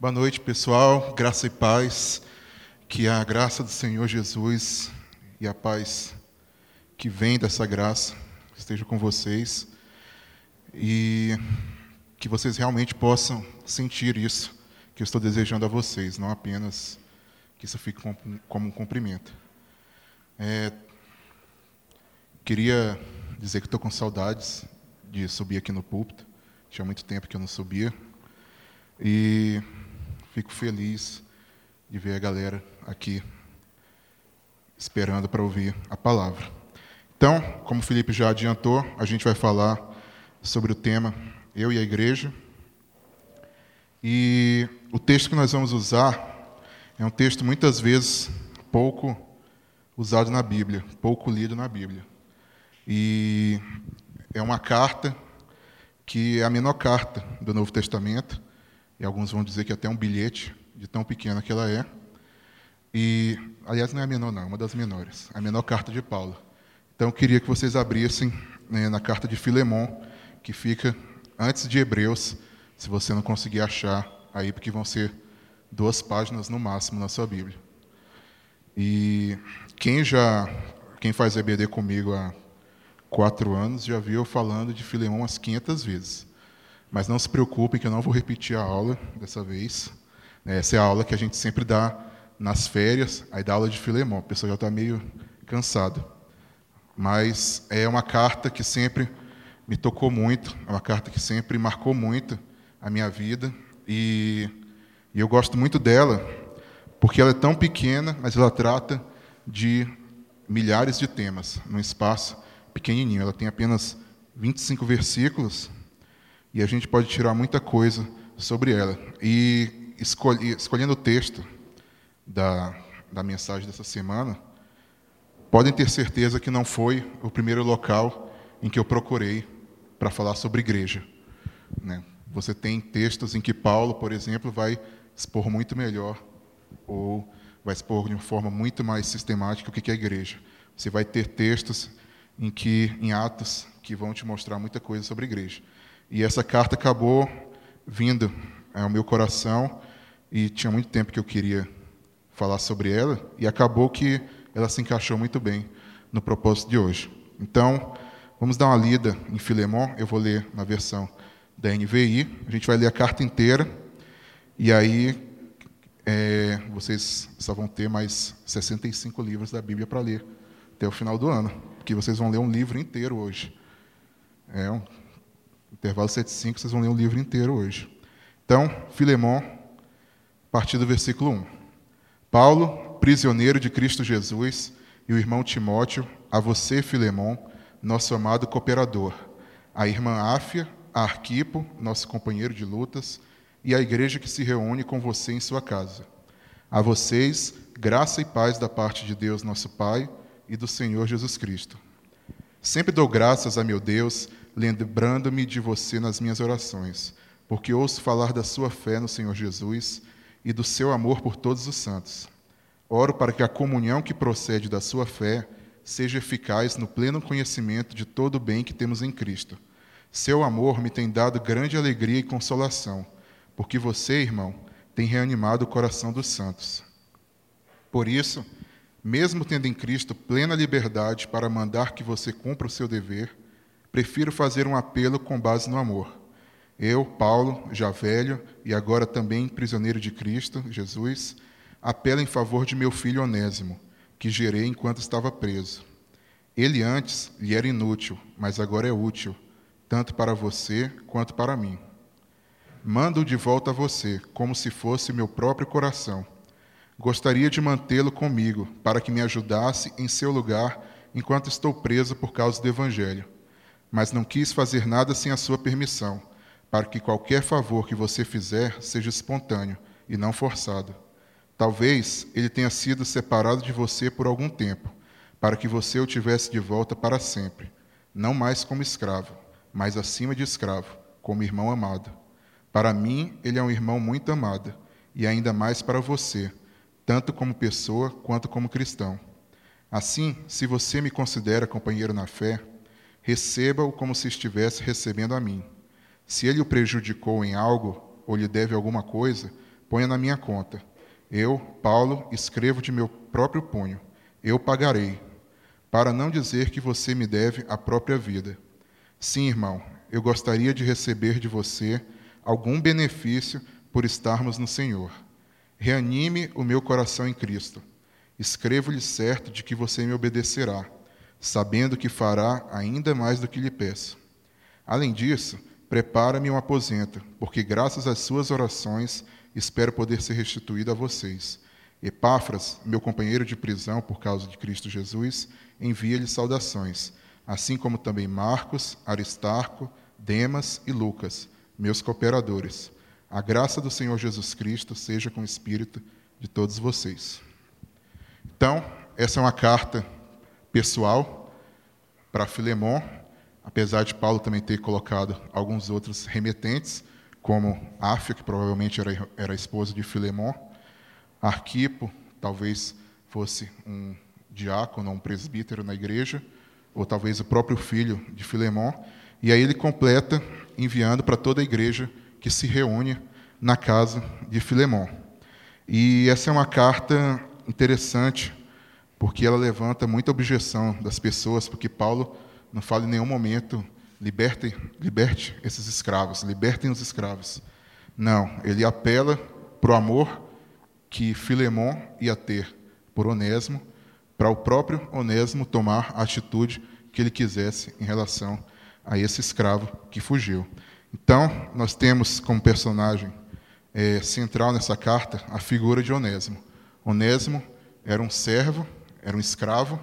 Boa noite, pessoal. Graça e paz. Que a graça do Senhor Jesus e a paz que vem dessa graça esteja com vocês e que vocês realmente possam sentir isso que eu estou desejando a vocês, não apenas que isso fique como um cumprimento. É, queria dizer que estou com saudades de subir aqui no púlpito. Tinha muito tempo que eu não subia. E fico feliz de ver a galera aqui esperando para ouvir a palavra. Então, como o Felipe já adiantou, a gente vai falar sobre o tema Eu e a Igreja. E o texto que nós vamos usar é um texto muitas vezes pouco usado na Bíblia, pouco lido na Bíblia. E é uma carta que é a menor carta do Novo Testamento, e alguns vão dizer que é até um bilhete, de tão pequena que ela é. E, aliás, não é a menor, não, é uma das menores, a menor carta de Paulo. Então, eu queria que vocês abrissem né, na carta de Filemão, que fica antes de Hebreus, se você não conseguir achar aí, porque vão ser duas páginas no máximo na sua Bíblia. E quem já, quem faz EBD comigo há quatro anos, já viu eu falando de Filemão umas 500 vezes. Mas não se preocupem que eu não vou repetir a aula dessa vez. Essa é a aula que a gente sempre dá nas férias, aí dá aula de Filemão. O pessoal já está meio cansado. Mas é uma carta que sempre me tocou muito, é uma carta que sempre marcou muito a minha vida. E, e eu gosto muito dela, porque ela é tão pequena, mas ela trata de milhares de temas, num espaço pequenininho. Ela tem apenas 25 versículos, e a gente pode tirar muita coisa sobre ela. E escolhi, escolhendo o texto da, da mensagem dessa semana, podem ter certeza que não foi o primeiro local em que eu procurei para falar sobre igreja. Né? Você tem textos em que Paulo, por exemplo, vai expor muito melhor, ou vai expor de uma forma muito mais sistemática o que é igreja. Você vai ter textos em que, em Atos, que vão te mostrar muita coisa sobre igreja. E essa carta acabou vindo ao meu coração e tinha muito tempo que eu queria falar sobre ela e acabou que ela se encaixou muito bem no propósito de hoje. Então, vamos dar uma lida em Filemão. Eu vou ler na versão da NVI. A gente vai ler a carta inteira e aí é, vocês só vão ter mais 65 livros da Bíblia para ler até o final do ano, porque vocês vão ler um livro inteiro hoje. É um intervalo 7 5, vocês vão ler um livro inteiro hoje. Então, Filemão a partir do versículo 1. Paulo, prisioneiro de Cristo Jesus, e o irmão Timóteo, a você, Filemão, nosso amado cooperador, a irmã Áfia, a Arquipo, nosso companheiro de lutas, e a igreja que se reúne com você em sua casa. A vocês, graça e paz da parte de Deus, nosso Pai, e do Senhor Jesus Cristo. Sempre dou graças a meu Deus, lembrando-me de você nas minhas orações, porque ouço falar da sua fé no Senhor Jesus e do seu amor por todos os santos. Oro para que a comunhão que procede da sua fé seja eficaz no pleno conhecimento de todo o bem que temos em Cristo. Seu amor me tem dado grande alegria e consolação, porque você, irmão, tem reanimado o coração dos santos. Por isso, mesmo tendo em Cristo plena liberdade para mandar que você cumpra o seu dever, prefiro fazer um apelo com base no amor eu, Paulo, já velho e agora também prisioneiro de Cristo, Jesus, apelo em favor de meu filho Onésimo, que gerei enquanto estava preso. Ele antes lhe era inútil, mas agora é útil, tanto para você quanto para mim. Mando-o de volta a você, como se fosse meu próprio coração. Gostaria de mantê-lo comigo, para que me ajudasse em seu lugar enquanto estou preso por causa do Evangelho. Mas não quis fazer nada sem a sua permissão para que qualquer favor que você fizer seja espontâneo e não forçado. Talvez ele tenha sido separado de você por algum tempo, para que você o tivesse de volta para sempre, não mais como escravo, mas acima de escravo, como irmão amado. Para mim, ele é um irmão muito amado, e ainda mais para você, tanto como pessoa quanto como cristão. Assim, se você me considera companheiro na fé, receba-o como se estivesse recebendo a mim. Se ele o prejudicou em algo ou lhe deve alguma coisa, ponha na minha conta. Eu, Paulo, escrevo de meu próprio punho. Eu pagarei, para não dizer que você me deve a própria vida. Sim, irmão, eu gostaria de receber de você algum benefício por estarmos no Senhor. Reanime o meu coração em Cristo. Escrevo-lhe certo de que você me obedecerá, sabendo que fará ainda mais do que lhe peço. Além disso, prepara-me um aposento, porque graças às suas orações espero poder ser restituído a vocês. Epáfras, meu companheiro de prisão por causa de Cristo Jesus, envia-lhe saudações, assim como também Marcos, Aristarco, Demas e Lucas, meus cooperadores. A graça do Senhor Jesus Cristo seja com o espírito de todos vocês. Então, essa é uma carta pessoal para Filemon, apesar de Paulo também ter colocado alguns outros remetentes, como Áfia, que provavelmente era, era esposa de Filemon, Arquipo, talvez fosse um diácono, um presbítero na igreja, ou talvez o próprio filho de Filemon, e aí ele completa enviando para toda a igreja que se reúne na casa de Filemon. E essa é uma carta interessante, porque ela levanta muita objeção das pessoas, porque Paulo não fala em nenhum momento liberte, liberte esses escravos, libertem os escravos. Não, ele apela para o amor que Filemon ia ter por Onésimo, para o próprio Onésimo tomar a atitude que ele quisesse em relação a esse escravo que fugiu. Então, nós temos como personagem é, central nessa carta a figura de Onésimo. Onésimo era um servo, era um escravo,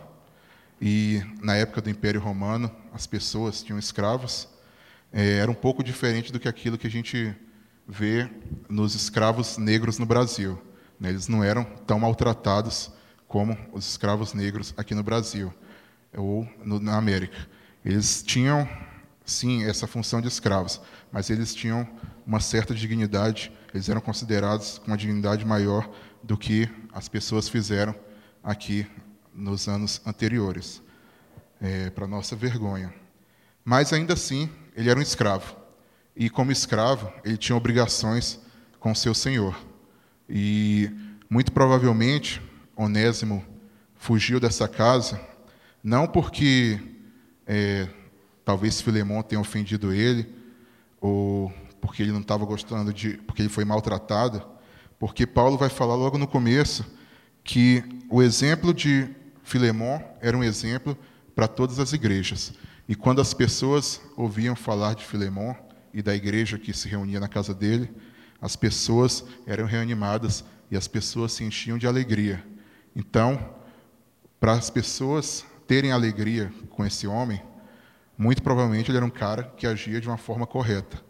e na época do Império Romano as pessoas tinham escravos. É, era um pouco diferente do que aquilo que a gente vê nos escravos negros no Brasil. Né? Eles não eram tão maltratados como os escravos negros aqui no Brasil ou no, na América. Eles tinham, sim, essa função de escravos, mas eles tinham uma certa dignidade, eles eram considerados com uma dignidade maior do que as pessoas fizeram aqui nos anos anteriores, é, para nossa vergonha. Mas ainda assim, ele era um escravo. E como escravo, ele tinha obrigações com seu senhor. E muito provavelmente, Onésimo fugiu dessa casa, não porque é, talvez Filemão tenha ofendido ele, ou porque ele não estava gostando de. porque ele foi maltratado, porque Paulo vai falar logo no começo que o exemplo de Filemão era um exemplo para todas as igrejas. E quando as pessoas ouviam falar de Filemão e da igreja que se reunia na casa dele, as pessoas eram reanimadas e as pessoas se enchiam de alegria. Então, para as pessoas terem alegria com esse homem, muito provavelmente ele era um cara que agia de uma forma correta.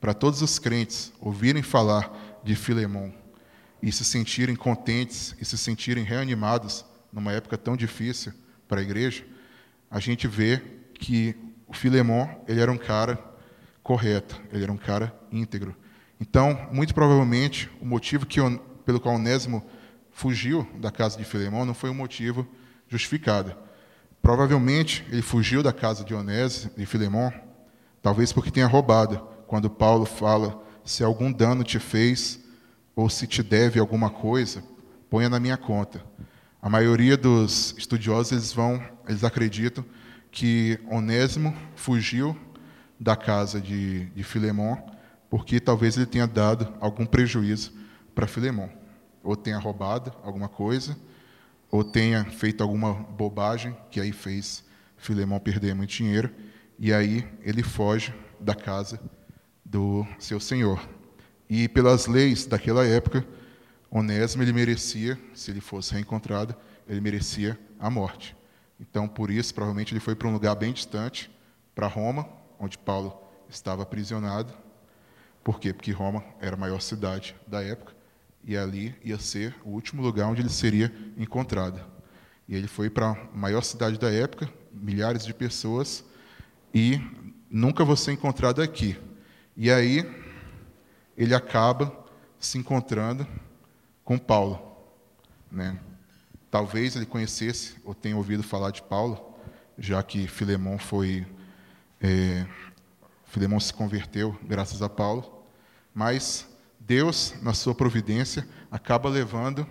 Para todos os crentes ouvirem falar de Filemão e se sentirem contentes e se sentirem reanimados numa época tão difícil para a igreja, a gente vê que o Filemão ele era um cara correto, ele era um cara íntegro. Então, muito provavelmente, o motivo que, pelo qual Onésimo fugiu da casa de Filemão não foi um motivo justificado. Provavelmente, ele fugiu da casa de Onésimo, de Filemão, talvez porque tenha roubado. Quando Paulo fala, se algum dano te fez, ou se te deve alguma coisa, ponha na minha conta. A maioria dos estudiosos eles vão, eles acreditam que Onésimo fugiu da casa de, de Filemon porque talvez ele tenha dado algum prejuízo para Filemon, ou tenha roubado alguma coisa, ou tenha feito alguma bobagem que aí fez Filemon perder muito dinheiro, e aí ele foge da casa do seu senhor. E pelas leis daquela época, Onésimo ele merecia, se ele fosse reencontrado, ele merecia a morte. Então, por isso, provavelmente ele foi para um lugar bem distante, para Roma, onde Paulo estava aprisionado, por quê? Porque Roma era a maior cidade da época e ali ia ser o último lugar onde ele seria encontrado. E ele foi para a maior cidade da época, milhares de pessoas, e nunca vou ser encontrado aqui. E aí ele acaba se encontrando com Paulo. Né? Talvez ele conhecesse ou tenha ouvido falar de Paulo, já que Filemão foi. É, Filemão se converteu graças a Paulo. Mas Deus, na sua providência, acaba levando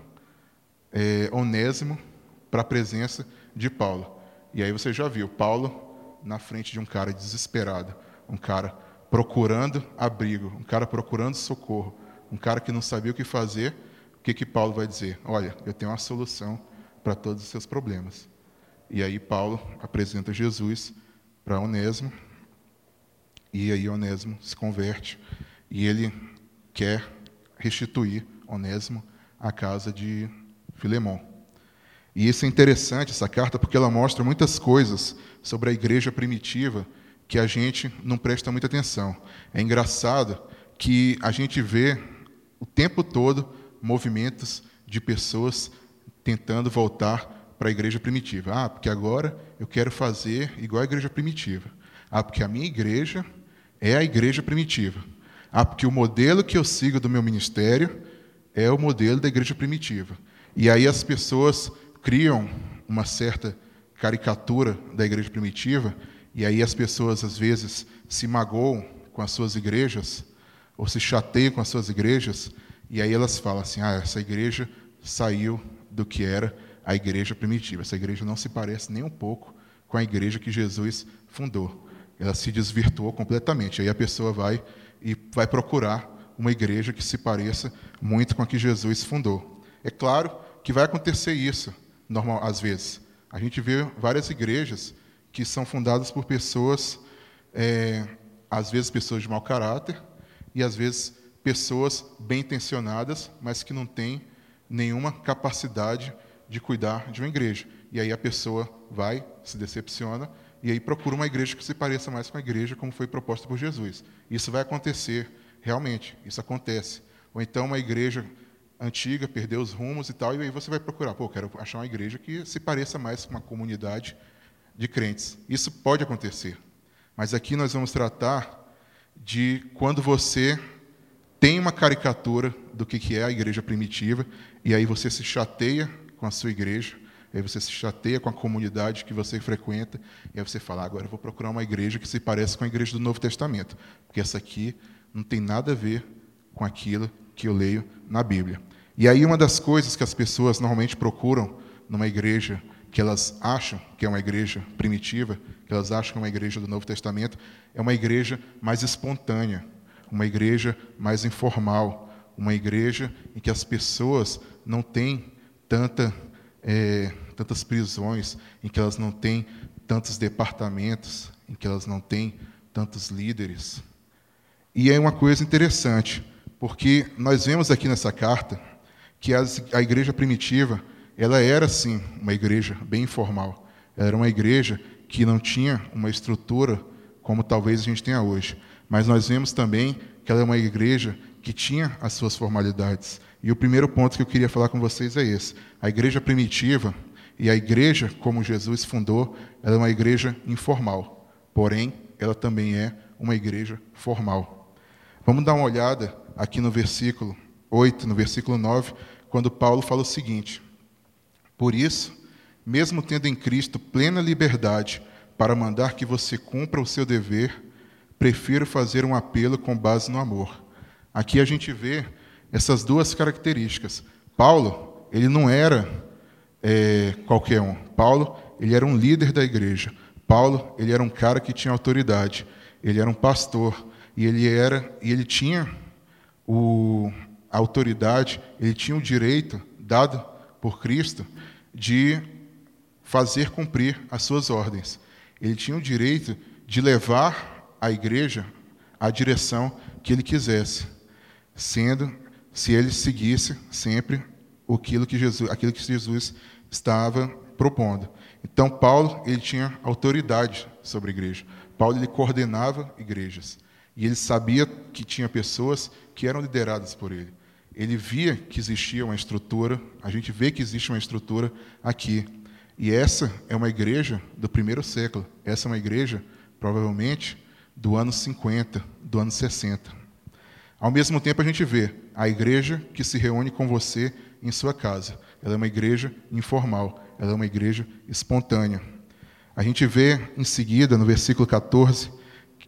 é, Onésimo para a presença de Paulo. E aí você já viu Paulo na frente de um cara desesperado, um cara procurando abrigo, um cara procurando socorro, um cara que não sabia o que fazer. O que que Paulo vai dizer? Olha, eu tenho uma solução para todos os seus problemas. E aí Paulo apresenta Jesus para Onésimo, e aí Onésimo se converte e ele quer restituir Onésimo à casa de Filemão. E isso é interessante, essa carta, porque ela mostra muitas coisas sobre a igreja primitiva que a gente não presta muita atenção. É engraçado que a gente vê o tempo todo movimentos de pessoas tentando voltar para a igreja primitiva. Ah, porque agora eu quero fazer igual a igreja primitiva. Ah, porque a minha igreja é a igreja primitiva. Ah, porque o modelo que eu sigo do meu ministério é o modelo da igreja primitiva. E aí as pessoas criam uma certa caricatura da igreja primitiva, e aí as pessoas às vezes se magoam com as suas igrejas, ou se chateiam com as suas igrejas, e aí elas falam assim: ah, essa igreja saiu do que era a igreja primitiva. Essa igreja não se parece nem um pouco com a igreja que Jesus fundou. Ela se desvirtuou completamente. Aí a pessoa vai e vai procurar uma igreja que se pareça muito com a que Jesus fundou. É claro que vai acontecer isso normal, às vezes. A gente vê várias igrejas que são fundadas por pessoas, é, às vezes pessoas de mau caráter, e às vezes pessoas bem intencionadas, mas que não têm nenhuma capacidade de cuidar de uma igreja. E aí a pessoa vai, se decepciona, e aí procura uma igreja que se pareça mais com a igreja como foi proposta por Jesus. Isso vai acontecer, realmente, isso acontece. Ou então uma igreja antiga, perdeu os rumos e tal, e aí você vai procurar, pô, quero achar uma igreja que se pareça mais com uma comunidade de crentes. Isso pode acontecer. Mas aqui nós vamos tratar de quando você tem uma caricatura do que é a igreja primitiva, e aí você se chateia com a sua igreja, aí você se chateia com a comunidade que você frequenta, e aí você fala, ah, agora eu vou procurar uma igreja que se pareça com a igreja do Novo Testamento, porque essa aqui não tem nada a ver com aquilo que eu leio na Bíblia. E aí uma das coisas que as pessoas normalmente procuram numa igreja que elas acham que é uma igreja primitiva, que elas acham que é uma igreja do Novo Testamento, é uma igreja mais espontânea, uma igreja mais informal, uma igreja em que as pessoas não têm tanta, é, tantas prisões, em que elas não têm tantos departamentos, em que elas não têm tantos líderes. E é uma coisa interessante, porque nós vemos aqui nessa carta que a igreja primitiva, ela era sim uma igreja bem informal. Era uma igreja que não tinha uma estrutura como talvez a gente tenha hoje. Mas nós vemos também que ela é uma igreja que tinha as suas formalidades. E o primeiro ponto que eu queria falar com vocês é esse. A igreja primitiva e a igreja como Jesus fundou, ela é uma igreja informal. Porém, ela também é uma igreja formal. Vamos dar uma olhada aqui no versículo 8, no versículo 9, quando Paulo fala o seguinte: Por isso, mesmo tendo em Cristo plena liberdade para mandar que você cumpra o seu dever, prefiro fazer um apelo com base no amor. Aqui a gente vê essas duas características. Paulo, ele não era é, qualquer um. Paulo, ele era um líder da igreja. Paulo, ele era um cara que tinha autoridade. Ele era um pastor e ele era e ele tinha o, a autoridade, ele tinha o direito dado por Cristo de fazer cumprir as suas ordens. Ele tinha o direito de levar a igreja à direção que ele quisesse, sendo se ele seguisse sempre aquilo que Jesus, aquilo que Jesus estava propondo. Então Paulo ele tinha autoridade sobre a igreja. Paulo ele coordenava igrejas e ele sabia que tinha pessoas que eram lideradas por ele ele via que existia uma estrutura, a gente vê que existe uma estrutura aqui. E essa é uma igreja do primeiro século. Essa é uma igreja, provavelmente, do ano 50, do ano 60. Ao mesmo tempo, a gente vê a igreja que se reúne com você em sua casa. Ela é uma igreja informal, ela é uma igreja espontânea. A gente vê em seguida, no versículo 14,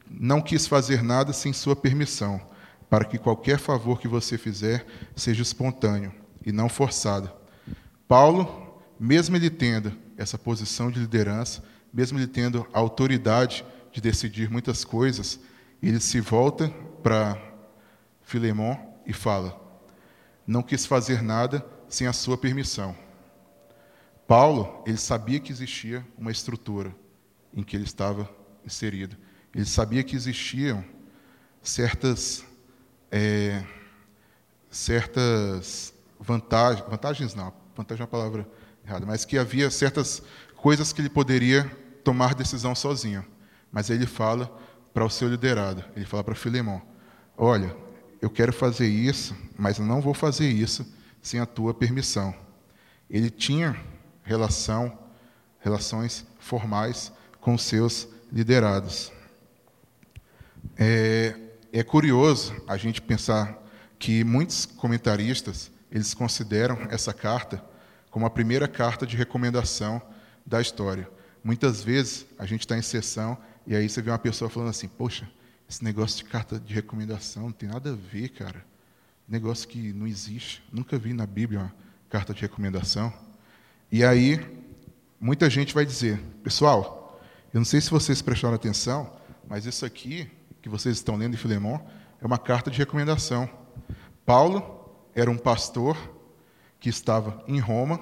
não quis fazer nada sem sua permissão para que qualquer favor que você fizer seja espontâneo e não forçado. Paulo, mesmo ele tendo essa posição de liderança, mesmo ele tendo autoridade de decidir muitas coisas, ele se volta para Filemon e fala: Não quis fazer nada sem a sua permissão. Paulo, ele sabia que existia uma estrutura em que ele estava inserido. Ele sabia que existiam certas é, certas vantagens, vantagens não, vantagem é uma palavra errada, mas que havia certas coisas que ele poderia tomar decisão sozinho. Mas ele fala para o seu liderado, ele fala para Filemão: Olha, eu quero fazer isso, mas não vou fazer isso sem a tua permissão. Ele tinha relação, relações formais com seus liderados. É, é curioso a gente pensar que muitos comentaristas eles consideram essa carta como a primeira carta de recomendação da história. Muitas vezes a gente está em sessão e aí você vê uma pessoa falando assim: Poxa, esse negócio de carta de recomendação não tem nada a ver, cara. Negócio que não existe. Nunca vi na Bíblia uma carta de recomendação. E aí, muita gente vai dizer: Pessoal, eu não sei se vocês prestaram atenção, mas isso aqui que vocês estão lendo em Filemão é uma carta de recomendação. Paulo era um pastor que estava em Roma,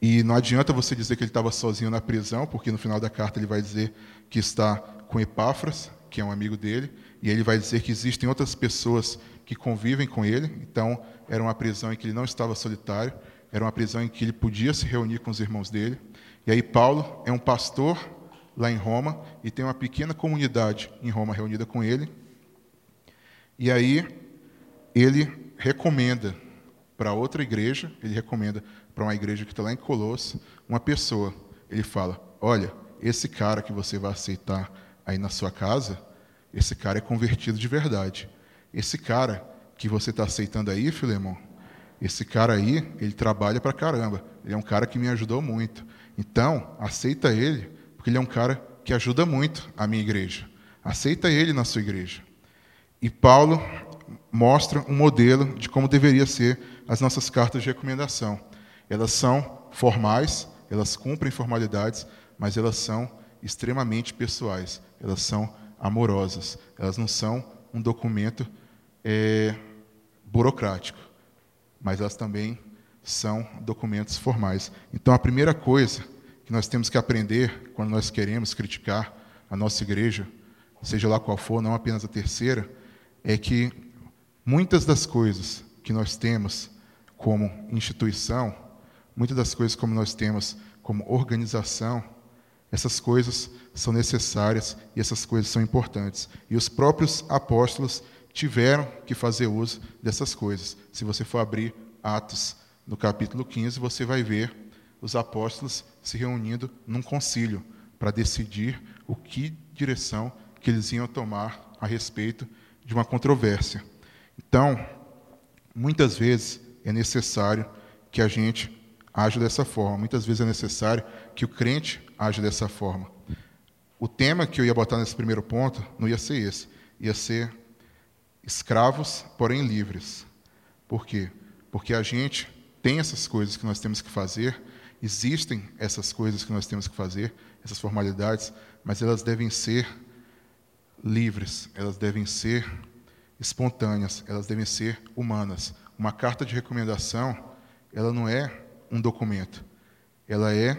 e não adianta você dizer que ele estava sozinho na prisão, porque no final da carta ele vai dizer que está com Epáfras, que é um amigo dele, e ele vai dizer que existem outras pessoas que convivem com ele. Então, era uma prisão em que ele não estava solitário, era uma prisão em que ele podia se reunir com os irmãos dele. E aí, Paulo é um pastor lá em Roma e tem uma pequena comunidade em Roma reunida com ele. E aí, ele recomenda para outra igreja, ele recomenda para uma igreja que está lá em Colosso, uma pessoa. Ele fala: Olha, esse cara que você vai aceitar aí na sua casa, esse cara é convertido de verdade. Esse cara que você está aceitando aí, Filemão, esse cara aí, ele trabalha para caramba. Ele é um cara que me ajudou muito. Então, aceita ele, porque ele é um cara que ajuda muito a minha igreja. Aceita ele na sua igreja. E Paulo mostra um modelo de como deveria ser as nossas cartas de recomendação. Elas são formais, elas cumprem formalidades, mas elas são extremamente pessoais, elas são amorosas, elas não são um documento é, burocrático, mas elas também são documentos formais. Então, a primeira coisa que nós temos que aprender quando nós queremos criticar a nossa igreja, seja lá qual for, não apenas a terceira, é que muitas das coisas que nós temos como instituição, muitas das coisas como nós temos como organização, essas coisas são necessárias e essas coisas são importantes. E os próprios apóstolos tiveram que fazer uso dessas coisas. Se você for abrir Atos no capítulo 15, você vai ver os apóstolos se reunindo num concílio para decidir o que direção que eles iam tomar a respeito de uma controvérsia. Então, muitas vezes é necessário que a gente age dessa forma. Muitas vezes é necessário que o crente age dessa forma. O tema que eu ia botar nesse primeiro ponto não ia ser esse, ia ser escravos, porém livres. Por quê? Porque a gente tem essas coisas que nós temos que fazer, existem essas coisas que nós temos que fazer, essas formalidades, mas elas devem ser livres, elas devem ser espontâneas, elas devem ser humanas. Uma carta de recomendação, ela não é um documento, ela é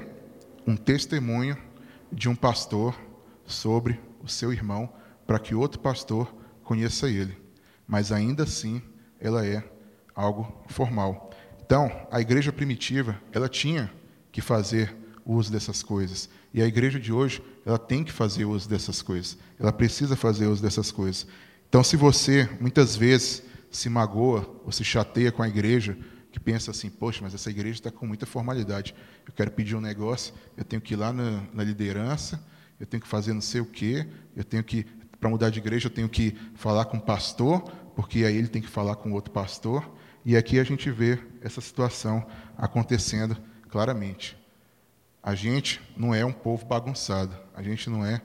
um testemunho de um pastor sobre o seu irmão, para que outro pastor conheça ele. Mas ainda assim, ela é algo formal. Então, a igreja primitiva, ela tinha que fazer uso dessas coisas. E a igreja de hoje, ela tem que fazer uso dessas coisas. Ela precisa fazer uso dessas coisas. Então, se você muitas vezes se magoa ou se chateia com a igreja que pensa assim, poxa, mas essa igreja está com muita formalidade. Eu quero pedir um negócio, eu tenho que ir lá na, na liderança, eu tenho que fazer não sei o quê, eu tenho que, para mudar de igreja, eu tenho que falar com o pastor, porque aí ele tem que falar com outro pastor. E aqui a gente vê essa situação acontecendo claramente. A gente não é um povo bagunçado, a gente não é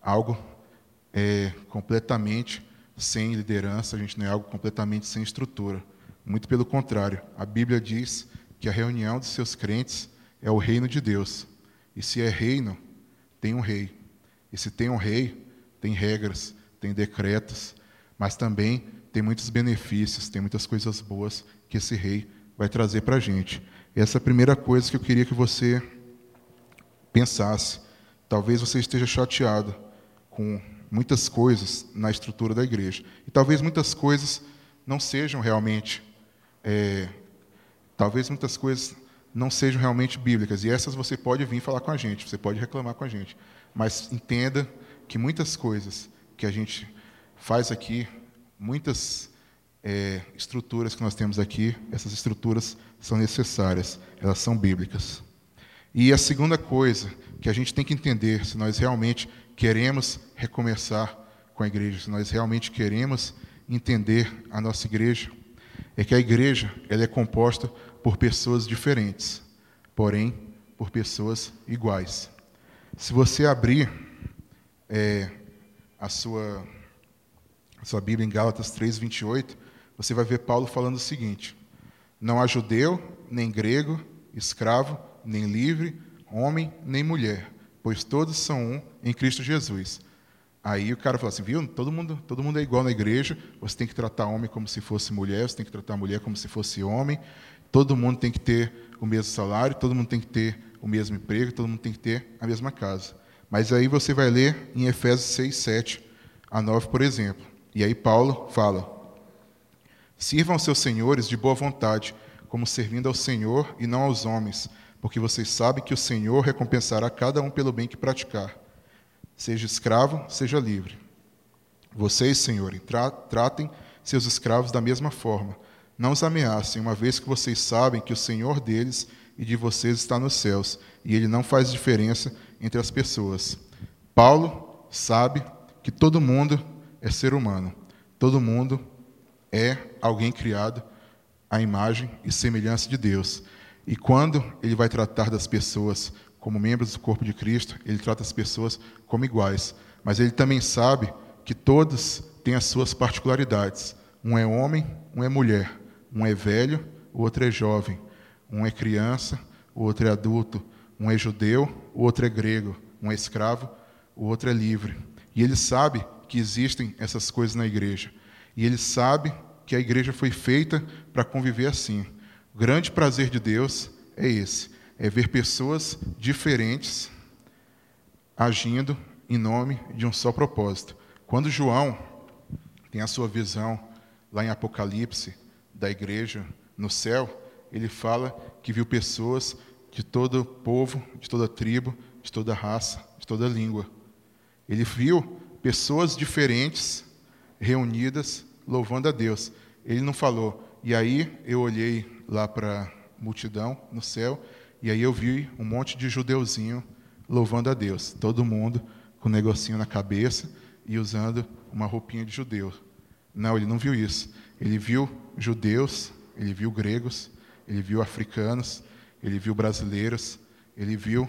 algo é, completamente sem liderança, a gente não é algo completamente sem estrutura. Muito pelo contrário, a Bíblia diz que a reunião dos seus crentes é o reino de Deus. E se é reino, tem um rei. E se tem um rei, tem regras, tem decretos, mas também tem muitos benefícios, tem muitas coisas boas que esse rei vai trazer para a gente. Essa é a primeira coisa que eu queria que você pensasse. Talvez você esteja chateado com muitas coisas na estrutura da igreja. E talvez muitas coisas não sejam realmente. É, talvez muitas coisas não sejam realmente bíblicas. E essas você pode vir falar com a gente, você pode reclamar com a gente. Mas entenda que muitas coisas que a gente faz aqui, muitas é, estruturas que nós temos aqui, essas estruturas são necessárias, elas são bíblicas. E a segunda coisa que a gente tem que entender, se nós realmente queremos recomeçar com a igreja, se nós realmente queremos entender a nossa igreja, é que a igreja ela é composta por pessoas diferentes, porém por pessoas iguais. Se você abrir é, a sua a sua Bíblia em Gálatas 3:28, você vai ver Paulo falando o seguinte: Não há judeu, nem grego, escravo, nem livre, homem, nem mulher, pois todos são um em Cristo Jesus. Aí o cara fala assim, viu? Todo mundo, todo mundo é igual na igreja. Você tem que tratar homem como se fosse mulher, você tem que tratar mulher como se fosse homem. Todo mundo tem que ter o mesmo salário, todo mundo tem que ter o mesmo emprego, todo mundo tem que ter a mesma casa. Mas aí você vai ler em Efésios 6, 7 a 9, por exemplo. E aí Paulo fala: Sirvam seus senhores de boa vontade, como servindo ao Senhor e não aos homens, porque vocês sabem que o Senhor recompensará cada um pelo bem que praticar, seja escravo, seja livre. Vocês, Senhor, tra tratem seus escravos da mesma forma. Não os ameacem, uma vez que vocês sabem que o Senhor deles e de vocês está nos céus, e ele não faz diferença entre as pessoas. Paulo sabe que todo mundo é ser humano, todo mundo é alguém criado à imagem e semelhança de Deus. E quando ele vai tratar das pessoas como membros do corpo de Cristo, ele trata as pessoas como iguais. Mas ele também sabe que todos têm as suas particularidades. Um é homem, um é mulher. Um é velho, o outro é jovem. Um é criança, o outro é adulto. Um é judeu, o outro é grego. Um é escravo, o outro é livre. E ele sabe que existem essas coisas na igreja. E ele sabe que a igreja foi feita para conviver assim. O grande prazer de Deus é esse: é ver pessoas diferentes agindo em nome de um só propósito. Quando João tem a sua visão lá em Apocalipse da igreja no céu, ele fala que viu pessoas de todo povo, de toda tribo, de toda raça, de toda língua. Ele viu pessoas diferentes reunidas louvando a Deus. Ele não falou, e aí eu olhei lá para a multidão no céu, e aí eu vi um monte de judeuzinho louvando a Deus, todo mundo com um negocinho na cabeça e usando uma roupinha de judeu. Não, ele não viu isso. Ele viu judeus, ele viu gregos, ele viu africanos, ele viu brasileiros, ele viu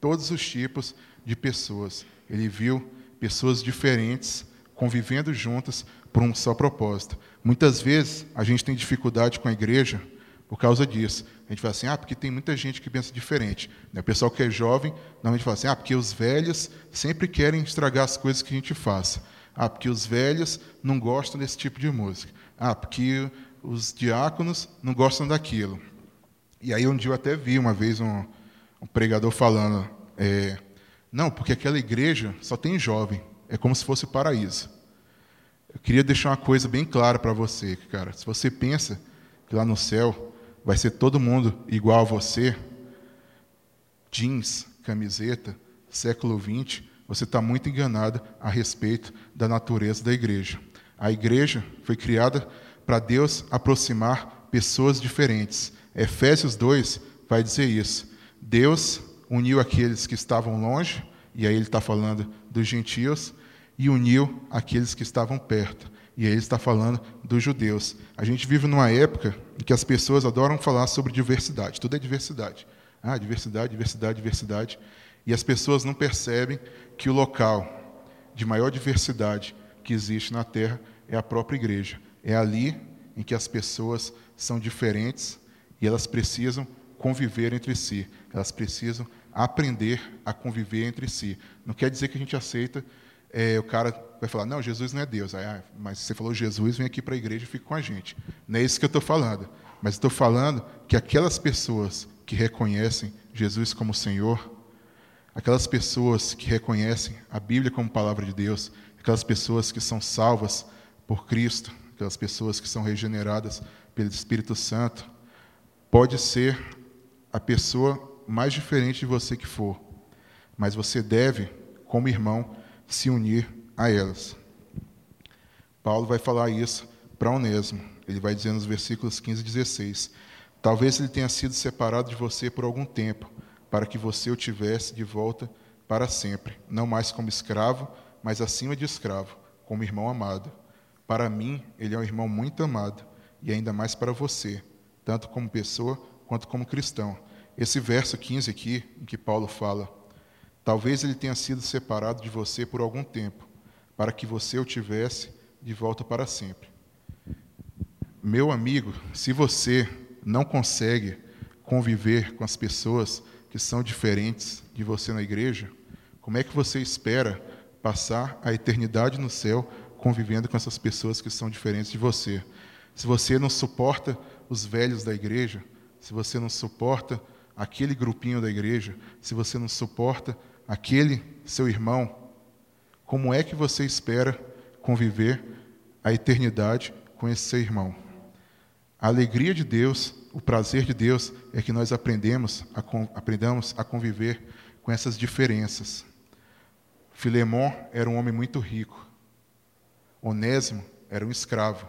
todos os tipos de pessoas. Ele viu pessoas diferentes convivendo juntas por um só propósito. Muitas vezes a gente tem dificuldade com a igreja por causa disso. A gente fala assim, ah, porque tem muita gente que pensa diferente. Né? O pessoal que é jovem, normalmente fala assim, ah, porque os velhos sempre querem estragar as coisas que a gente faça. Ah, porque os velhos não gostam desse tipo de música. Ah, porque os diáconos não gostam daquilo. E aí um dia eu até vi uma vez um, um pregador falando, é, não, porque aquela igreja só tem jovem, é como se fosse o paraíso. Eu queria deixar uma coisa bem clara para você, cara. Se você pensa que lá no céu vai ser todo mundo igual a você, jeans, camiseta, século XX, você está muito enganado a respeito da natureza da igreja. A igreja foi criada para Deus aproximar pessoas diferentes. Efésios 2 vai dizer isso. Deus uniu aqueles que estavam longe, e aí ele está falando dos gentios, e uniu aqueles que estavam perto. E aí ele está falando dos judeus. A gente vive numa época em que as pessoas adoram falar sobre diversidade. Tudo é diversidade. Ah, diversidade, diversidade, diversidade. E as pessoas não percebem que o local de maior diversidade que existe na Terra é a própria igreja. É ali em que as pessoas são diferentes e elas precisam conviver entre si. Elas precisam aprender a conviver entre si. Não quer dizer que a gente aceita, é, o cara vai falar, não, Jesus não é Deus. Aí, ah, mas você falou Jesus, vem aqui para a igreja e fica com a gente. Não é isso que eu estou falando. Mas estou falando que aquelas pessoas que reconhecem Jesus como Senhor, aquelas pessoas que reconhecem a Bíblia como palavra de Deus, aquelas pessoas que são salvas por Cristo, aquelas pessoas que são regeneradas pelo Espírito Santo, pode ser a pessoa mais diferente de você que for, mas você deve, como irmão, se unir a elas. Paulo vai falar isso para Onésimo. Ele vai dizer nos versículos 15 e 16: Talvez ele tenha sido separado de você por algum tempo, para que você o tivesse de volta para sempre, não mais como escravo, mas acima de escravo, como irmão amado. Para mim, ele é um irmão muito amado, e ainda mais para você, tanto como pessoa quanto como cristão. Esse verso 15 aqui, em que Paulo fala, talvez ele tenha sido separado de você por algum tempo, para que você o tivesse de volta para sempre. Meu amigo, se você não consegue conviver com as pessoas que são diferentes de você na igreja, como é que você espera passar a eternidade no céu convivendo com essas pessoas que são diferentes de você? Se você não suporta os velhos da igreja, se você não suporta aquele grupinho da igreja, se você não suporta aquele seu irmão, como é que você espera conviver a eternidade com esse seu irmão? A alegria de Deus, o prazer de Deus é que nós aprendemos a, aprendamos a conviver com essas diferenças. Filemon era um homem muito rico. Onésimo era um escravo.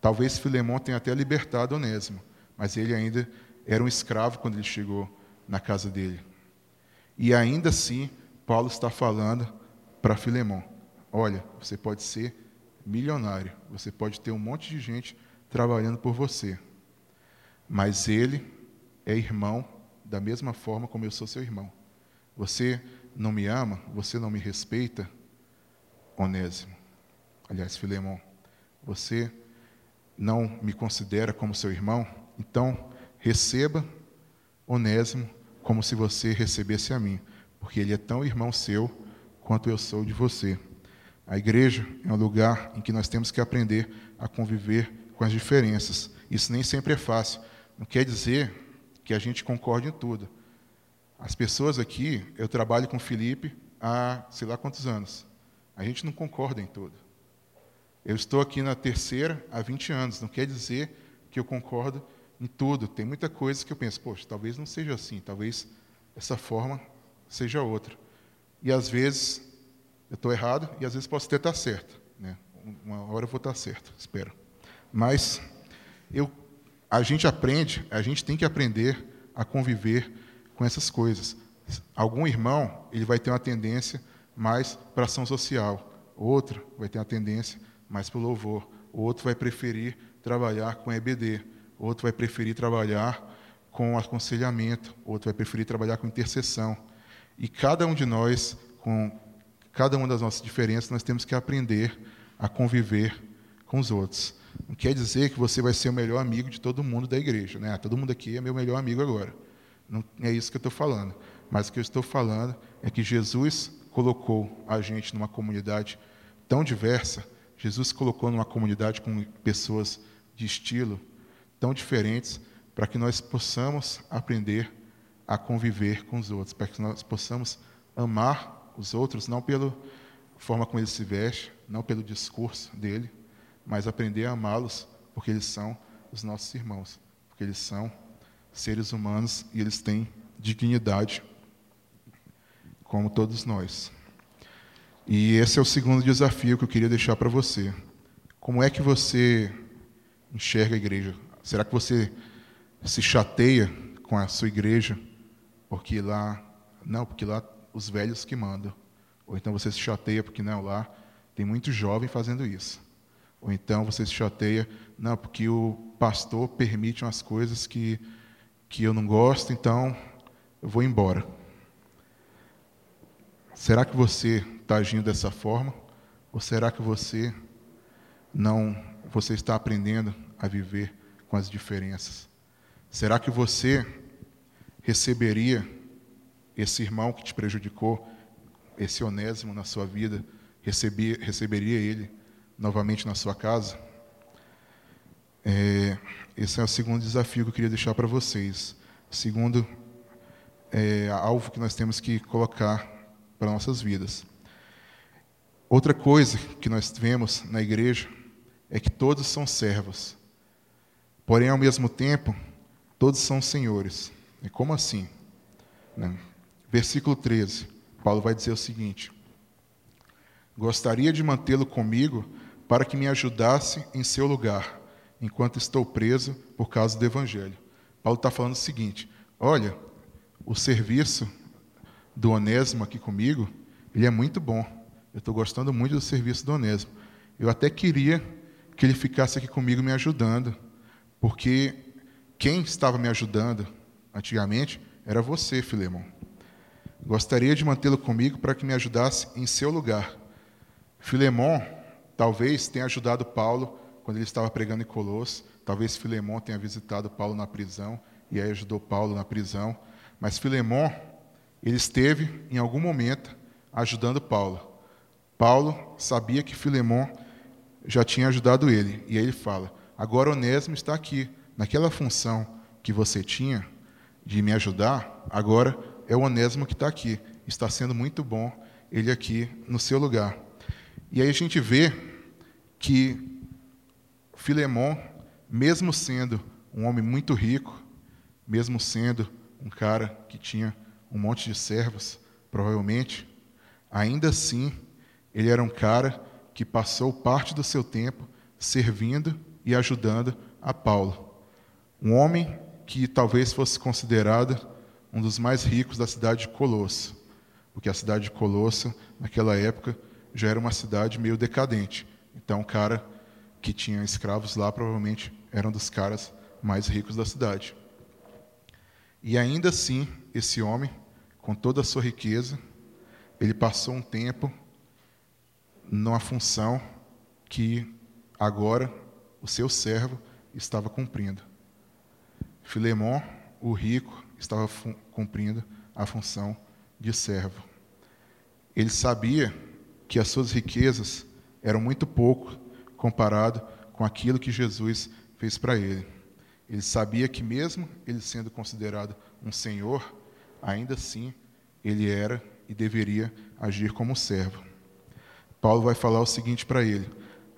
Talvez Filemon tenha até libertado Onésimo, mas ele ainda era um escravo quando ele chegou na casa dele. E ainda assim, Paulo está falando para Filemão: olha, você pode ser milionário, você pode ter um monte de gente trabalhando por você, mas ele é irmão da mesma forma como eu sou seu irmão. Você não me ama, você não me respeita, Onésimo. Aliás, Filemão, você não me considera como seu irmão, então receba Onésimo como se você recebesse a mim, porque ele é tão irmão seu quanto eu sou de você. A igreja é um lugar em que nós temos que aprender a conviver com as diferenças. Isso nem sempre é fácil. Não quer dizer que a gente concorde em tudo. As pessoas aqui, eu trabalho com o Felipe há sei lá quantos anos. A gente não concorda em tudo. Eu estou aqui na terceira há 20 anos. Não quer dizer que eu concordo em tudo. Tem muita coisa que eu penso, poxa, talvez não seja assim, talvez essa forma seja outra. E às vezes eu estou errado e às vezes posso até estar certo. Né? Uma hora eu vou estar certo, espero. Mas eu, a gente aprende, a gente tem que aprender a conviver com essas coisas. Algum irmão ele vai ter uma tendência mais para ação social, outro vai ter uma tendência mais para o louvor, outro vai preferir trabalhar com EBD, outro vai preferir trabalhar com aconselhamento, outro vai preferir trabalhar com intercessão. E cada um de nós, com cada uma das nossas diferenças, nós temos que aprender a conviver com os outros. Não quer dizer que você vai ser o melhor amigo de todo mundo da igreja, né? Todo mundo aqui é meu melhor amigo agora. Não é isso que eu estou falando. Mas o que eu estou falando é que Jesus colocou a gente numa comunidade tão diversa. Jesus colocou numa comunidade com pessoas de estilo, tão diferentes, para que nós possamos aprender a conviver com os outros, para que nós possamos amar os outros, não pela forma como ele se veste, não pelo discurso dele, mas aprender a amá-los porque eles são os nossos irmãos, porque eles são seres humanos e eles têm dignidade, como todos nós. E esse é o segundo desafio que eu queria deixar para você. Como é que você enxerga a igreja? Será que você se chateia com a sua igreja porque lá não, porque lá os velhos que mandam. Ou então você se chateia porque não, lá tem muito jovem fazendo isso. Ou então você se chateia, não, porque o pastor permite umas coisas que, que eu não gosto, então eu vou embora. Será que você está agindo dessa forma? Ou será que você não você está aprendendo a viver com as diferenças? Será que você receberia esse irmão que te prejudicou, esse onésimo na sua vida, receber, receberia ele novamente na sua casa? É, esse é o segundo desafio que eu queria deixar para vocês. Segundo é, alvo que nós temos que colocar para nossas vidas. Outra coisa que nós vemos na igreja é que todos são servos, porém, ao mesmo tempo, todos são senhores. E como assim? Né? Versículo 13, Paulo vai dizer o seguinte: Gostaria de mantê-lo comigo para que me ajudasse em seu lugar, enquanto estou preso por causa do Evangelho. Paulo está falando o seguinte: olha, o serviço do Onésimo aqui comigo, ele é muito bom. Eu estou gostando muito do serviço do Onésimo. Eu até queria que ele ficasse aqui comigo me ajudando, porque quem estava me ajudando antigamente era você, Filemão. Gostaria de mantê-lo comigo para que me ajudasse em seu lugar. Filemão talvez tenha ajudado Paulo quando ele estava pregando em Colosso. Talvez Filemão tenha visitado Paulo na prisão e aí ajudou Paulo na prisão. Mas Filemão, ele esteve em algum momento ajudando Paulo. Paulo sabia que Filemão já tinha ajudado ele. E aí ele fala: agora Onésimo está aqui, naquela função que você tinha de me ajudar, agora é o Onésimo que está aqui. Está sendo muito bom ele aqui no seu lugar. E aí a gente vê que Filemão, mesmo sendo um homem muito rico, mesmo sendo um cara que tinha um monte de servos, provavelmente, ainda assim, ele era um cara que passou parte do seu tempo servindo e ajudando a Paulo. Um homem que talvez fosse considerado um dos mais ricos da cidade de Colosso, porque a cidade de Colosso, naquela época, já era uma cidade meio decadente. Então, o cara que tinha escravos lá provavelmente era um dos caras mais ricos da cidade. E ainda assim, esse homem, com toda a sua riqueza, ele passou um tempo numa função que agora o seu servo estava cumprindo. Filemão, o rico, estava cumprindo a função de servo. Ele sabia que as suas riquezas eram muito pouco comparado com aquilo que Jesus fez para ele. Ele sabia que, mesmo ele sendo considerado um senhor, ainda assim ele era e deveria agir como servo. Paulo vai falar o seguinte para ele: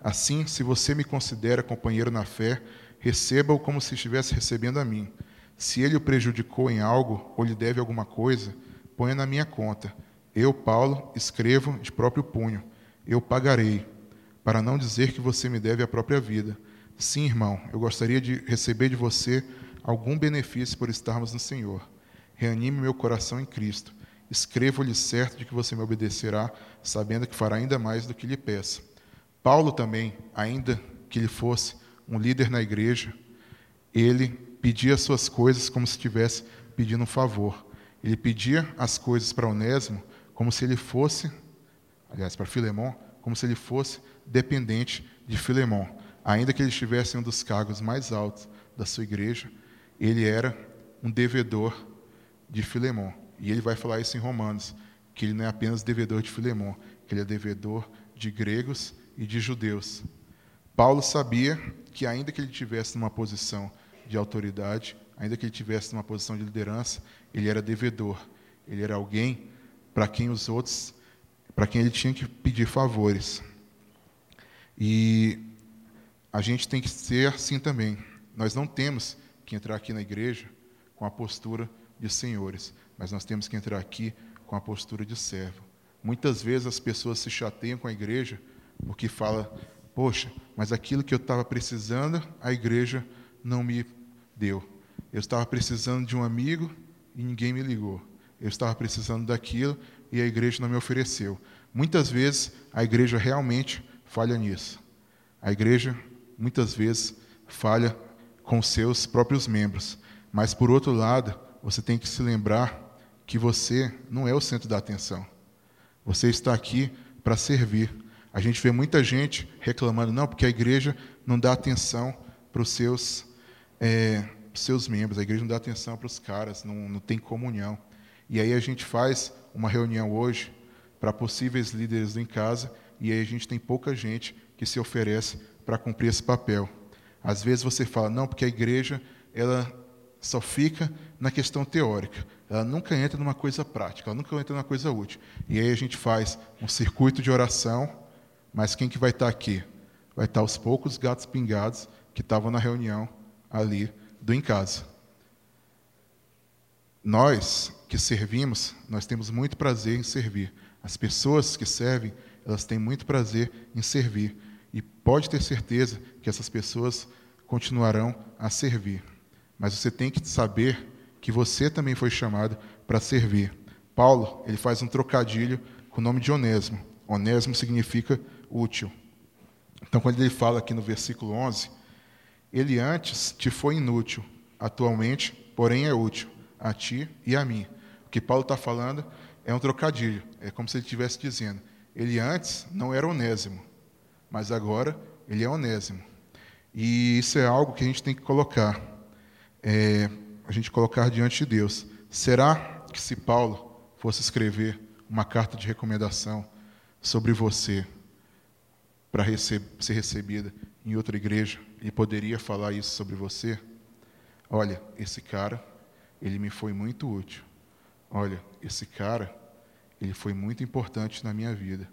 Assim, se você me considera companheiro na fé, receba-o como se estivesse recebendo a mim. Se ele o prejudicou em algo ou lhe deve alguma coisa, ponha na minha conta. Eu, Paulo, escrevo de próprio punho. Eu pagarei, para não dizer que você me deve a própria vida. Sim, irmão, eu gostaria de receber de você algum benefício por estarmos no Senhor. Reanime meu coração em Cristo. Escrevo-lhe certo de que você me obedecerá, sabendo que fará ainda mais do que lhe peça. Paulo também, ainda que ele fosse um líder na igreja, ele pedia as suas coisas como se estivesse pedindo um favor. Ele pedia as coisas para Onésimo como se ele fosse, aliás, para Filemão, como se ele fosse dependente de Filemão ainda que ele estivesse em um dos cargos mais altos da sua igreja, ele era um devedor de Filemão. E ele vai falar isso em Romanos, que ele não é apenas devedor de Filemão, que ele é devedor de gregos e de judeus. Paulo sabia que ainda que ele tivesse numa posição de autoridade, ainda que ele tivesse numa posição de liderança, ele era devedor. Ele era alguém para quem os outros, para quem ele tinha que pedir favores. E a gente tem que ser assim também. Nós não temos que entrar aqui na igreja com a postura de senhores, mas nós temos que entrar aqui com a postura de servo. Muitas vezes as pessoas se chateiam com a igreja porque fala, poxa, mas aquilo que eu estava precisando, a igreja não me deu. Eu estava precisando de um amigo e ninguém me ligou. Eu estava precisando daquilo e a igreja não me ofereceu. Muitas vezes a igreja realmente falha nisso. A igreja muitas vezes falha com seus próprios membros. Mas, por outro lado, você tem que se lembrar que você não é o centro da atenção. Você está aqui para servir. A gente vê muita gente reclamando, não, porque a igreja não dá atenção para os seus, é, seus membros, a igreja não dá atenção para os caras, não, não tem comunhão. E aí a gente faz uma reunião hoje para possíveis líderes Em Casa, e aí a gente tem pouca gente que se oferece para cumprir esse papel. Às vezes você fala, não, porque a igreja ela só fica na questão teórica. Ela nunca entra numa coisa prática, ela nunca entra numa coisa útil. E aí a gente faz um circuito de oração, mas quem que vai estar aqui? Vai estar os poucos gatos pingados que estavam na reunião ali do em casa. Nós que servimos, nós temos muito prazer em servir. As pessoas que servem, elas têm muito prazer em servir. E pode ter certeza que essas pessoas continuarão a servir. Mas você tem que saber que você também foi chamado para servir. Paulo, ele faz um trocadilho com o nome de Onésimo. Onésimo significa útil. Então, quando ele fala aqui no versículo 11, ele antes te foi inútil, atualmente, porém é útil a ti e a mim. O que Paulo está falando é um trocadilho. É como se ele estivesse dizendo: ele antes não era onésimo, mas agora ele é onésimo. E isso é algo que a gente tem que colocar é, a gente colocar diante de Deus. Será que se Paulo fosse escrever uma carta de recomendação sobre você para ser recebida em outra igreja, ele poderia falar isso sobre você? Olha, esse cara, ele me foi muito útil. Olha, esse cara, ele foi muito importante na minha vida.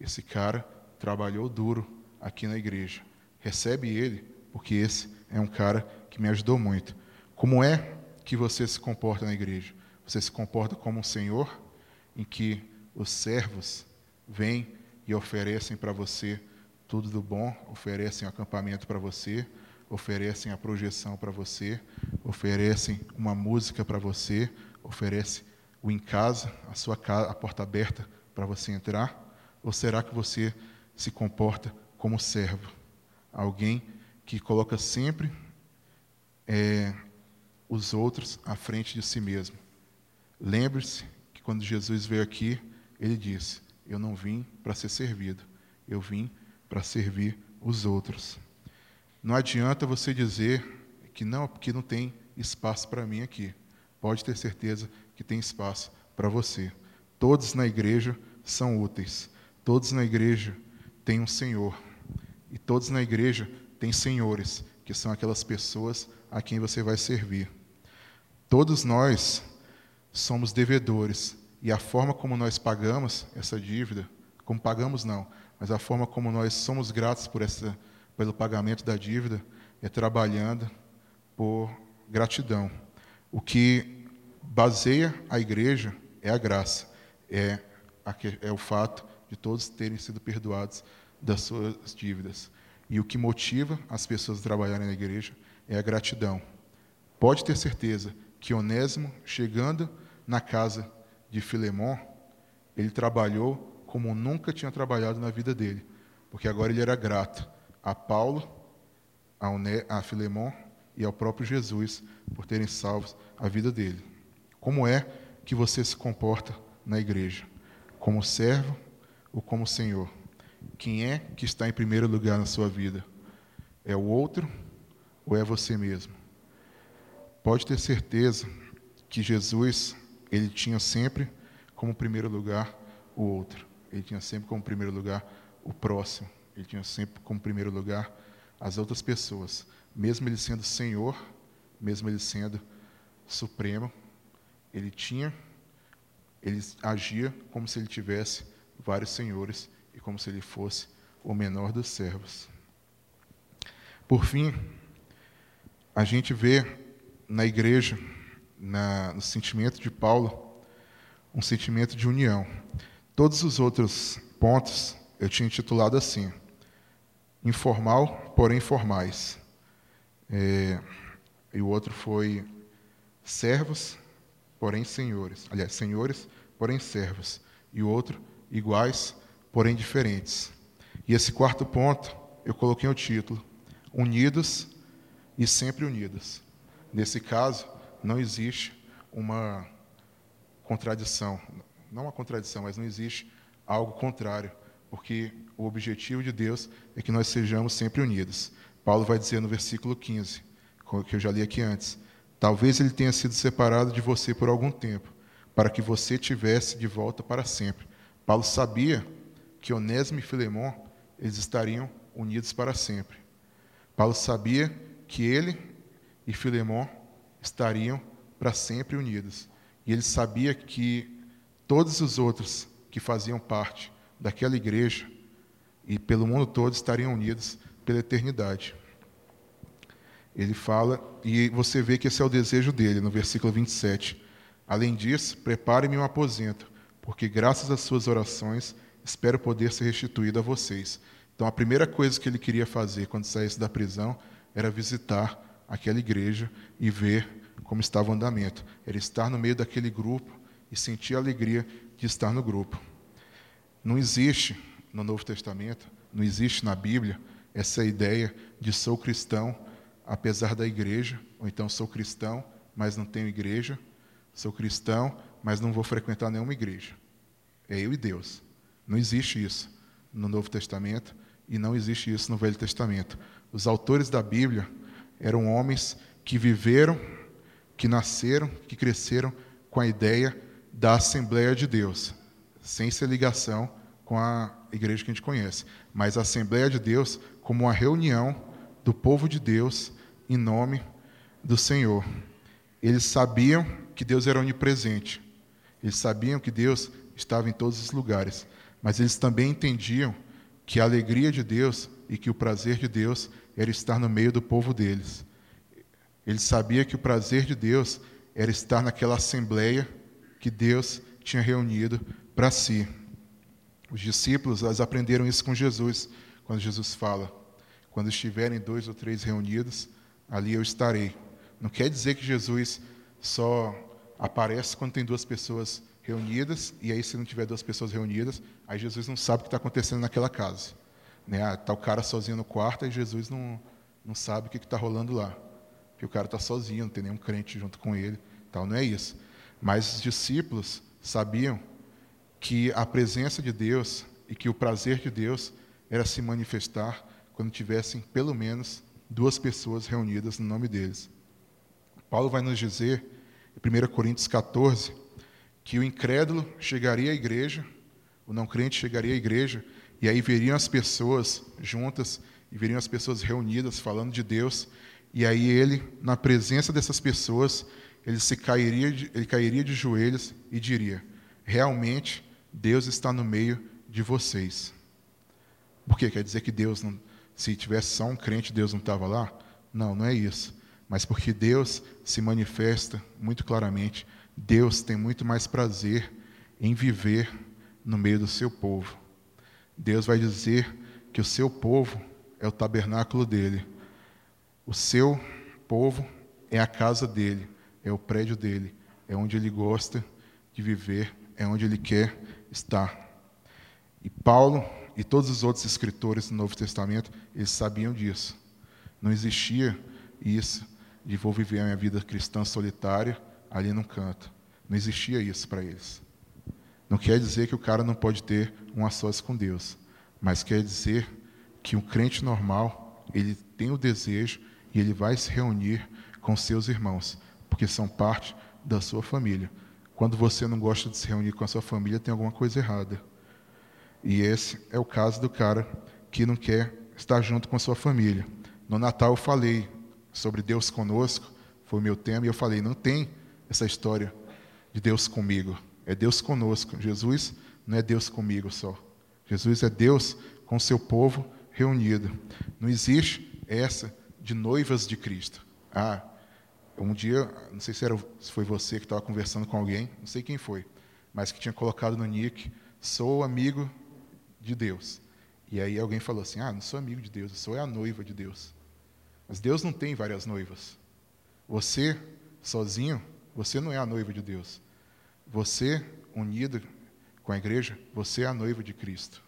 Esse cara trabalhou duro aqui na igreja. Recebe ele, porque esse é um cara que me ajudou muito. Como é que você se comporta na igreja? Você se comporta como um senhor em que os servos vêm e oferecem para você tudo do bom, oferecem acampamento para você, oferecem a projeção para você, oferecem uma música para você, oferecem o em casa, a sua casa, a porta aberta para você entrar? Ou será que você se comporta como servo? Alguém que coloca sempre é, os outros à frente de si mesmo. Lembre-se que quando Jesus veio aqui, ele disse: Eu não vim para ser servido, eu vim para servir os outros. Não adianta você dizer que não, porque não tem espaço para mim aqui. Pode ter certeza que tem espaço para você. Todos na igreja são úteis. Todos na igreja têm um Senhor. E todos na igreja têm senhores, que são aquelas pessoas a quem você vai servir. Todos nós somos devedores e a forma como nós pagamos essa dívida, como pagamos não, mas a forma como nós somos gratos por essa, pelo pagamento da dívida é trabalhando por gratidão. O que baseia a igreja é a graça, é, é o fato de todos terem sido perdoados das suas dívidas. E o que motiva as pessoas a trabalharem na igreja é a gratidão. Pode ter certeza que Onésimo, chegando na casa de Filemon, ele trabalhou como nunca tinha trabalhado na vida dele, porque agora ele era grato a Paulo, a, Filemon e ao próprio Jesus por terem salvo a vida dele. Como é que você se comporta na igreja? Como servo ou como senhor? Quem é que está em primeiro lugar na sua vida? É o outro ou é você mesmo? Pode ter certeza que Jesus, ele tinha sempre como primeiro lugar o outro. Ele tinha sempre como primeiro lugar o próximo. Ele tinha sempre como primeiro lugar as outras pessoas. Mesmo ele sendo Senhor, mesmo ele sendo supremo, ele tinha, ele agia como se ele tivesse vários senhores e como se ele fosse o menor dos servos. Por fim, a gente vê na igreja, na, no sentimento de Paulo, um sentimento de união. Todos os outros pontos eu tinha intitulado assim: informal, porém formais. É, e o outro foi servos, porém senhores. Aliás, senhores, porém servos. E o outro, iguais, porém diferentes. E esse quarto ponto, eu coloquei o título: Unidos e sempre unidos. Nesse caso, não existe uma contradição, não uma contradição, mas não existe algo contrário porque o objetivo de Deus é que nós sejamos sempre unidos. Paulo vai dizer no versículo 15, que eu já li aqui antes: Talvez ele tenha sido separado de você por algum tempo, para que você tivesse de volta para sempre. Paulo sabia que Onésimo e Filemão eles estariam unidos para sempre. Paulo sabia que ele e Filemão estariam para sempre unidos. E ele sabia que todos os outros que faziam parte daquela igreja e pelo mundo todo estariam unidos pela eternidade. Ele fala, e você vê que esse é o desejo dele, no versículo 27. Além disso, prepare-me um aposento, porque graças às suas orações espero poder ser restituído a vocês. Então, a primeira coisa que ele queria fazer quando saísse da prisão era visitar aquela igreja e ver como estava o andamento. Era estar no meio daquele grupo e sentir a alegria de estar no grupo. Não existe no Novo Testamento, não existe na Bíblia essa ideia de sou cristão apesar da igreja, ou então sou cristão, mas não tenho igreja, sou cristão, mas não vou frequentar nenhuma igreja. É eu e Deus. Não existe isso no Novo Testamento e não existe isso no Velho Testamento. Os autores da Bíblia eram homens que viveram, que nasceram, que cresceram com a ideia da Assembleia de Deus, sem ser ligação com a igreja que a gente conhece, mas a Assembleia de Deus como uma reunião do povo de Deus em nome do Senhor. Eles sabiam que Deus era onipresente, eles sabiam que Deus estava em todos os lugares, mas eles também entendiam que a alegria de Deus e que o prazer de Deus era estar no meio do povo deles. Ele sabia que o prazer de Deus era estar naquela assembleia que Deus tinha reunido para si. Os discípulos eles aprenderam isso com Jesus, quando Jesus fala: quando estiverem dois ou três reunidos, ali eu estarei. Não quer dizer que Jesus só aparece quando tem duas pessoas reunidas, e aí se não tiver duas pessoas reunidas, aí Jesus não sabe o que está acontecendo naquela casa. Né? Ah, tá o cara sozinho no quarto e Jesus não, não sabe o que está rolando lá. Porque o cara está sozinho, não tem nenhum crente junto com ele. Tal. Não é isso. Mas os discípulos sabiam que a presença de Deus e que o prazer de Deus era se manifestar quando tivessem pelo menos duas pessoas reunidas no nome deles. Paulo vai nos dizer, em 1 Coríntios 14, que o incrédulo chegaria à igreja, o não crente chegaria à igreja, e aí veriam as pessoas juntas, e veriam as pessoas reunidas falando de Deus, e aí ele, na presença dessas pessoas, ele se cairia, ele cairia de joelhos e diria: realmente Deus está no meio de vocês. Por quê? Quer dizer que Deus não, se tivesse só um crente, Deus não estava lá? Não, não é isso. Mas porque Deus se manifesta muito claramente Deus tem muito mais prazer em viver no meio do seu povo. Deus vai dizer que o seu povo é o tabernáculo dele. O seu povo é a casa dele, é o prédio dele, é onde ele gosta de viver, é onde ele quer estar. E Paulo e todos os outros escritores do Novo Testamento, eles sabiam disso. Não existia isso de vou viver a minha vida cristã solitária ali num canto. Não existia isso para eles. Não quer dizer que o cara não pode ter um sós com Deus, mas quer dizer que um crente normal, ele tem o desejo e ele vai se reunir com seus irmãos, porque são parte da sua família. Quando você não gosta de se reunir com a sua família, tem alguma coisa errada. E esse é o caso do cara que não quer estar junto com a sua família. No Natal eu falei sobre Deus conosco, foi o meu tema, e eu falei: não tem essa história de Deus comigo, é Deus conosco. Jesus não é Deus comigo só. Jesus é Deus com seu povo reunido. Não existe essa de noivas de Cristo. Ah, um dia, não sei se, era, se foi você que estava conversando com alguém, não sei quem foi, mas que tinha colocado no nick, sou amigo de Deus. E aí alguém falou assim, ah, não sou amigo de Deus, eu sou a noiva de Deus. Mas Deus não tem várias noivas. Você, sozinho, você não é a noiva de Deus. Você, unido com a igreja, você é a noiva de Cristo.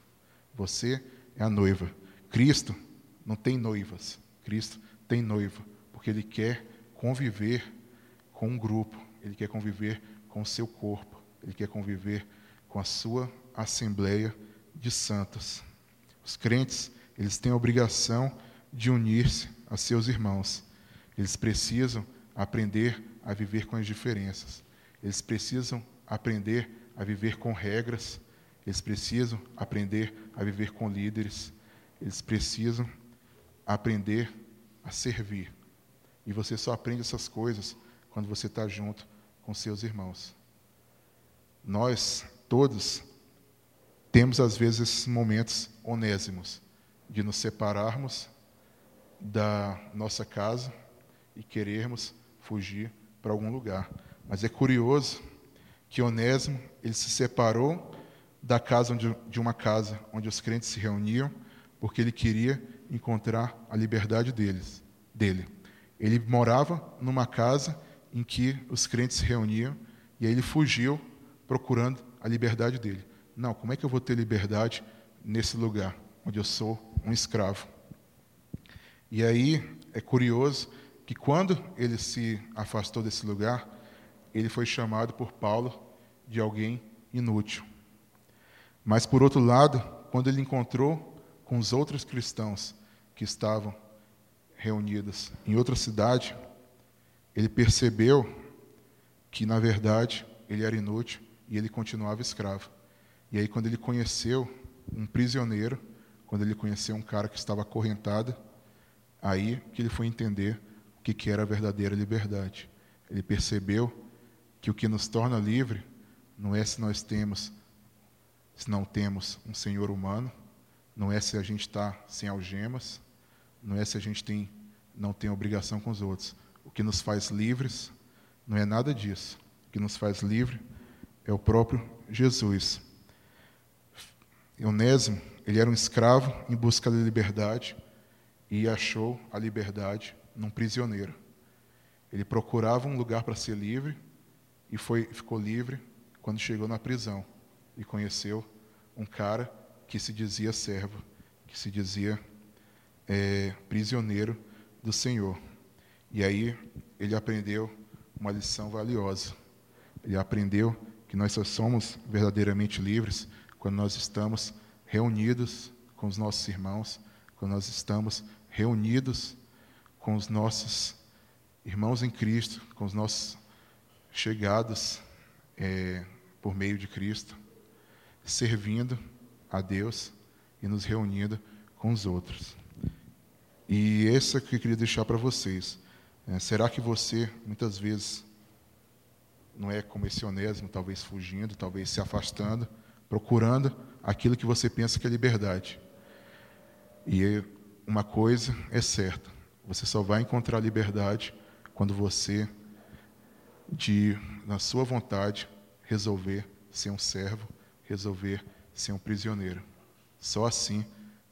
Você é a noiva. Cristo não tem noivas. Cristo tem noiva, porque ele quer conviver com um grupo, ele quer conviver com o seu corpo, ele quer conviver com a sua assembleia de santos. Os crentes, eles têm a obrigação de unir-se a seus irmãos. Eles precisam aprender a viver com as diferenças. Eles precisam aprender a viver com regras. Eles precisam aprender a viver com líderes. Eles precisam aprender a servir. E você só aprende essas coisas quando você está junto com seus irmãos. Nós, todos, temos às vezes esses momentos onésimos de nos separarmos da nossa casa e querermos fugir para algum lugar. Mas é curioso que Onésimo ele se separou da casa onde, de uma casa onde os crentes se reuniam porque ele queria encontrar a liberdade deles, dele. Ele morava numa casa em que os crentes se reuniam e aí ele fugiu procurando a liberdade dele. Não, como é que eu vou ter liberdade nesse lugar onde eu sou um escravo? E aí é curioso que quando ele se afastou desse lugar, ele foi chamado por Paulo de alguém inútil. Mas por outro lado, quando ele encontrou com os outros cristãos que estavam reunidos em outra cidade, ele percebeu que na verdade ele era inútil e ele continuava escravo. E aí quando ele conheceu um prisioneiro, quando ele conheceu um cara que estava acorrentado, Aí que ele foi entender o que era a verdadeira liberdade. Ele percebeu que o que nos torna livre não é se nós temos, se não temos um Senhor humano, não é se a gente está sem algemas, não é se a gente tem, não tem obrigação com os outros. O que nos faz livres não é nada disso. O que nos faz livre é o próprio Jesus. Onésimo, ele era um escravo em busca da liberdade, e achou a liberdade num prisioneiro. Ele procurava um lugar para ser livre e foi, ficou livre quando chegou na prisão e conheceu um cara que se dizia servo, que se dizia é, prisioneiro do Senhor. E aí ele aprendeu uma lição valiosa. Ele aprendeu que nós só somos verdadeiramente livres quando nós estamos reunidos com os nossos irmãos, quando nós estamos reunidos com os nossos irmãos em Cristo, com os nossos chegados é, por meio de Cristo, servindo a Deus e nos reunindo com os outros. E esse é que eu queria deixar para vocês. É, será que você, muitas vezes, não é como esse onésimo, talvez fugindo, talvez se afastando, procurando aquilo que você pensa que é liberdade? E uma coisa é certa: você só vai encontrar liberdade quando você, de na sua vontade, resolver ser um servo, resolver ser um prisioneiro. Só assim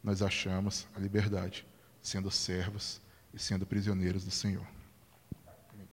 nós achamos a liberdade, sendo servos e sendo prisioneiros do Senhor.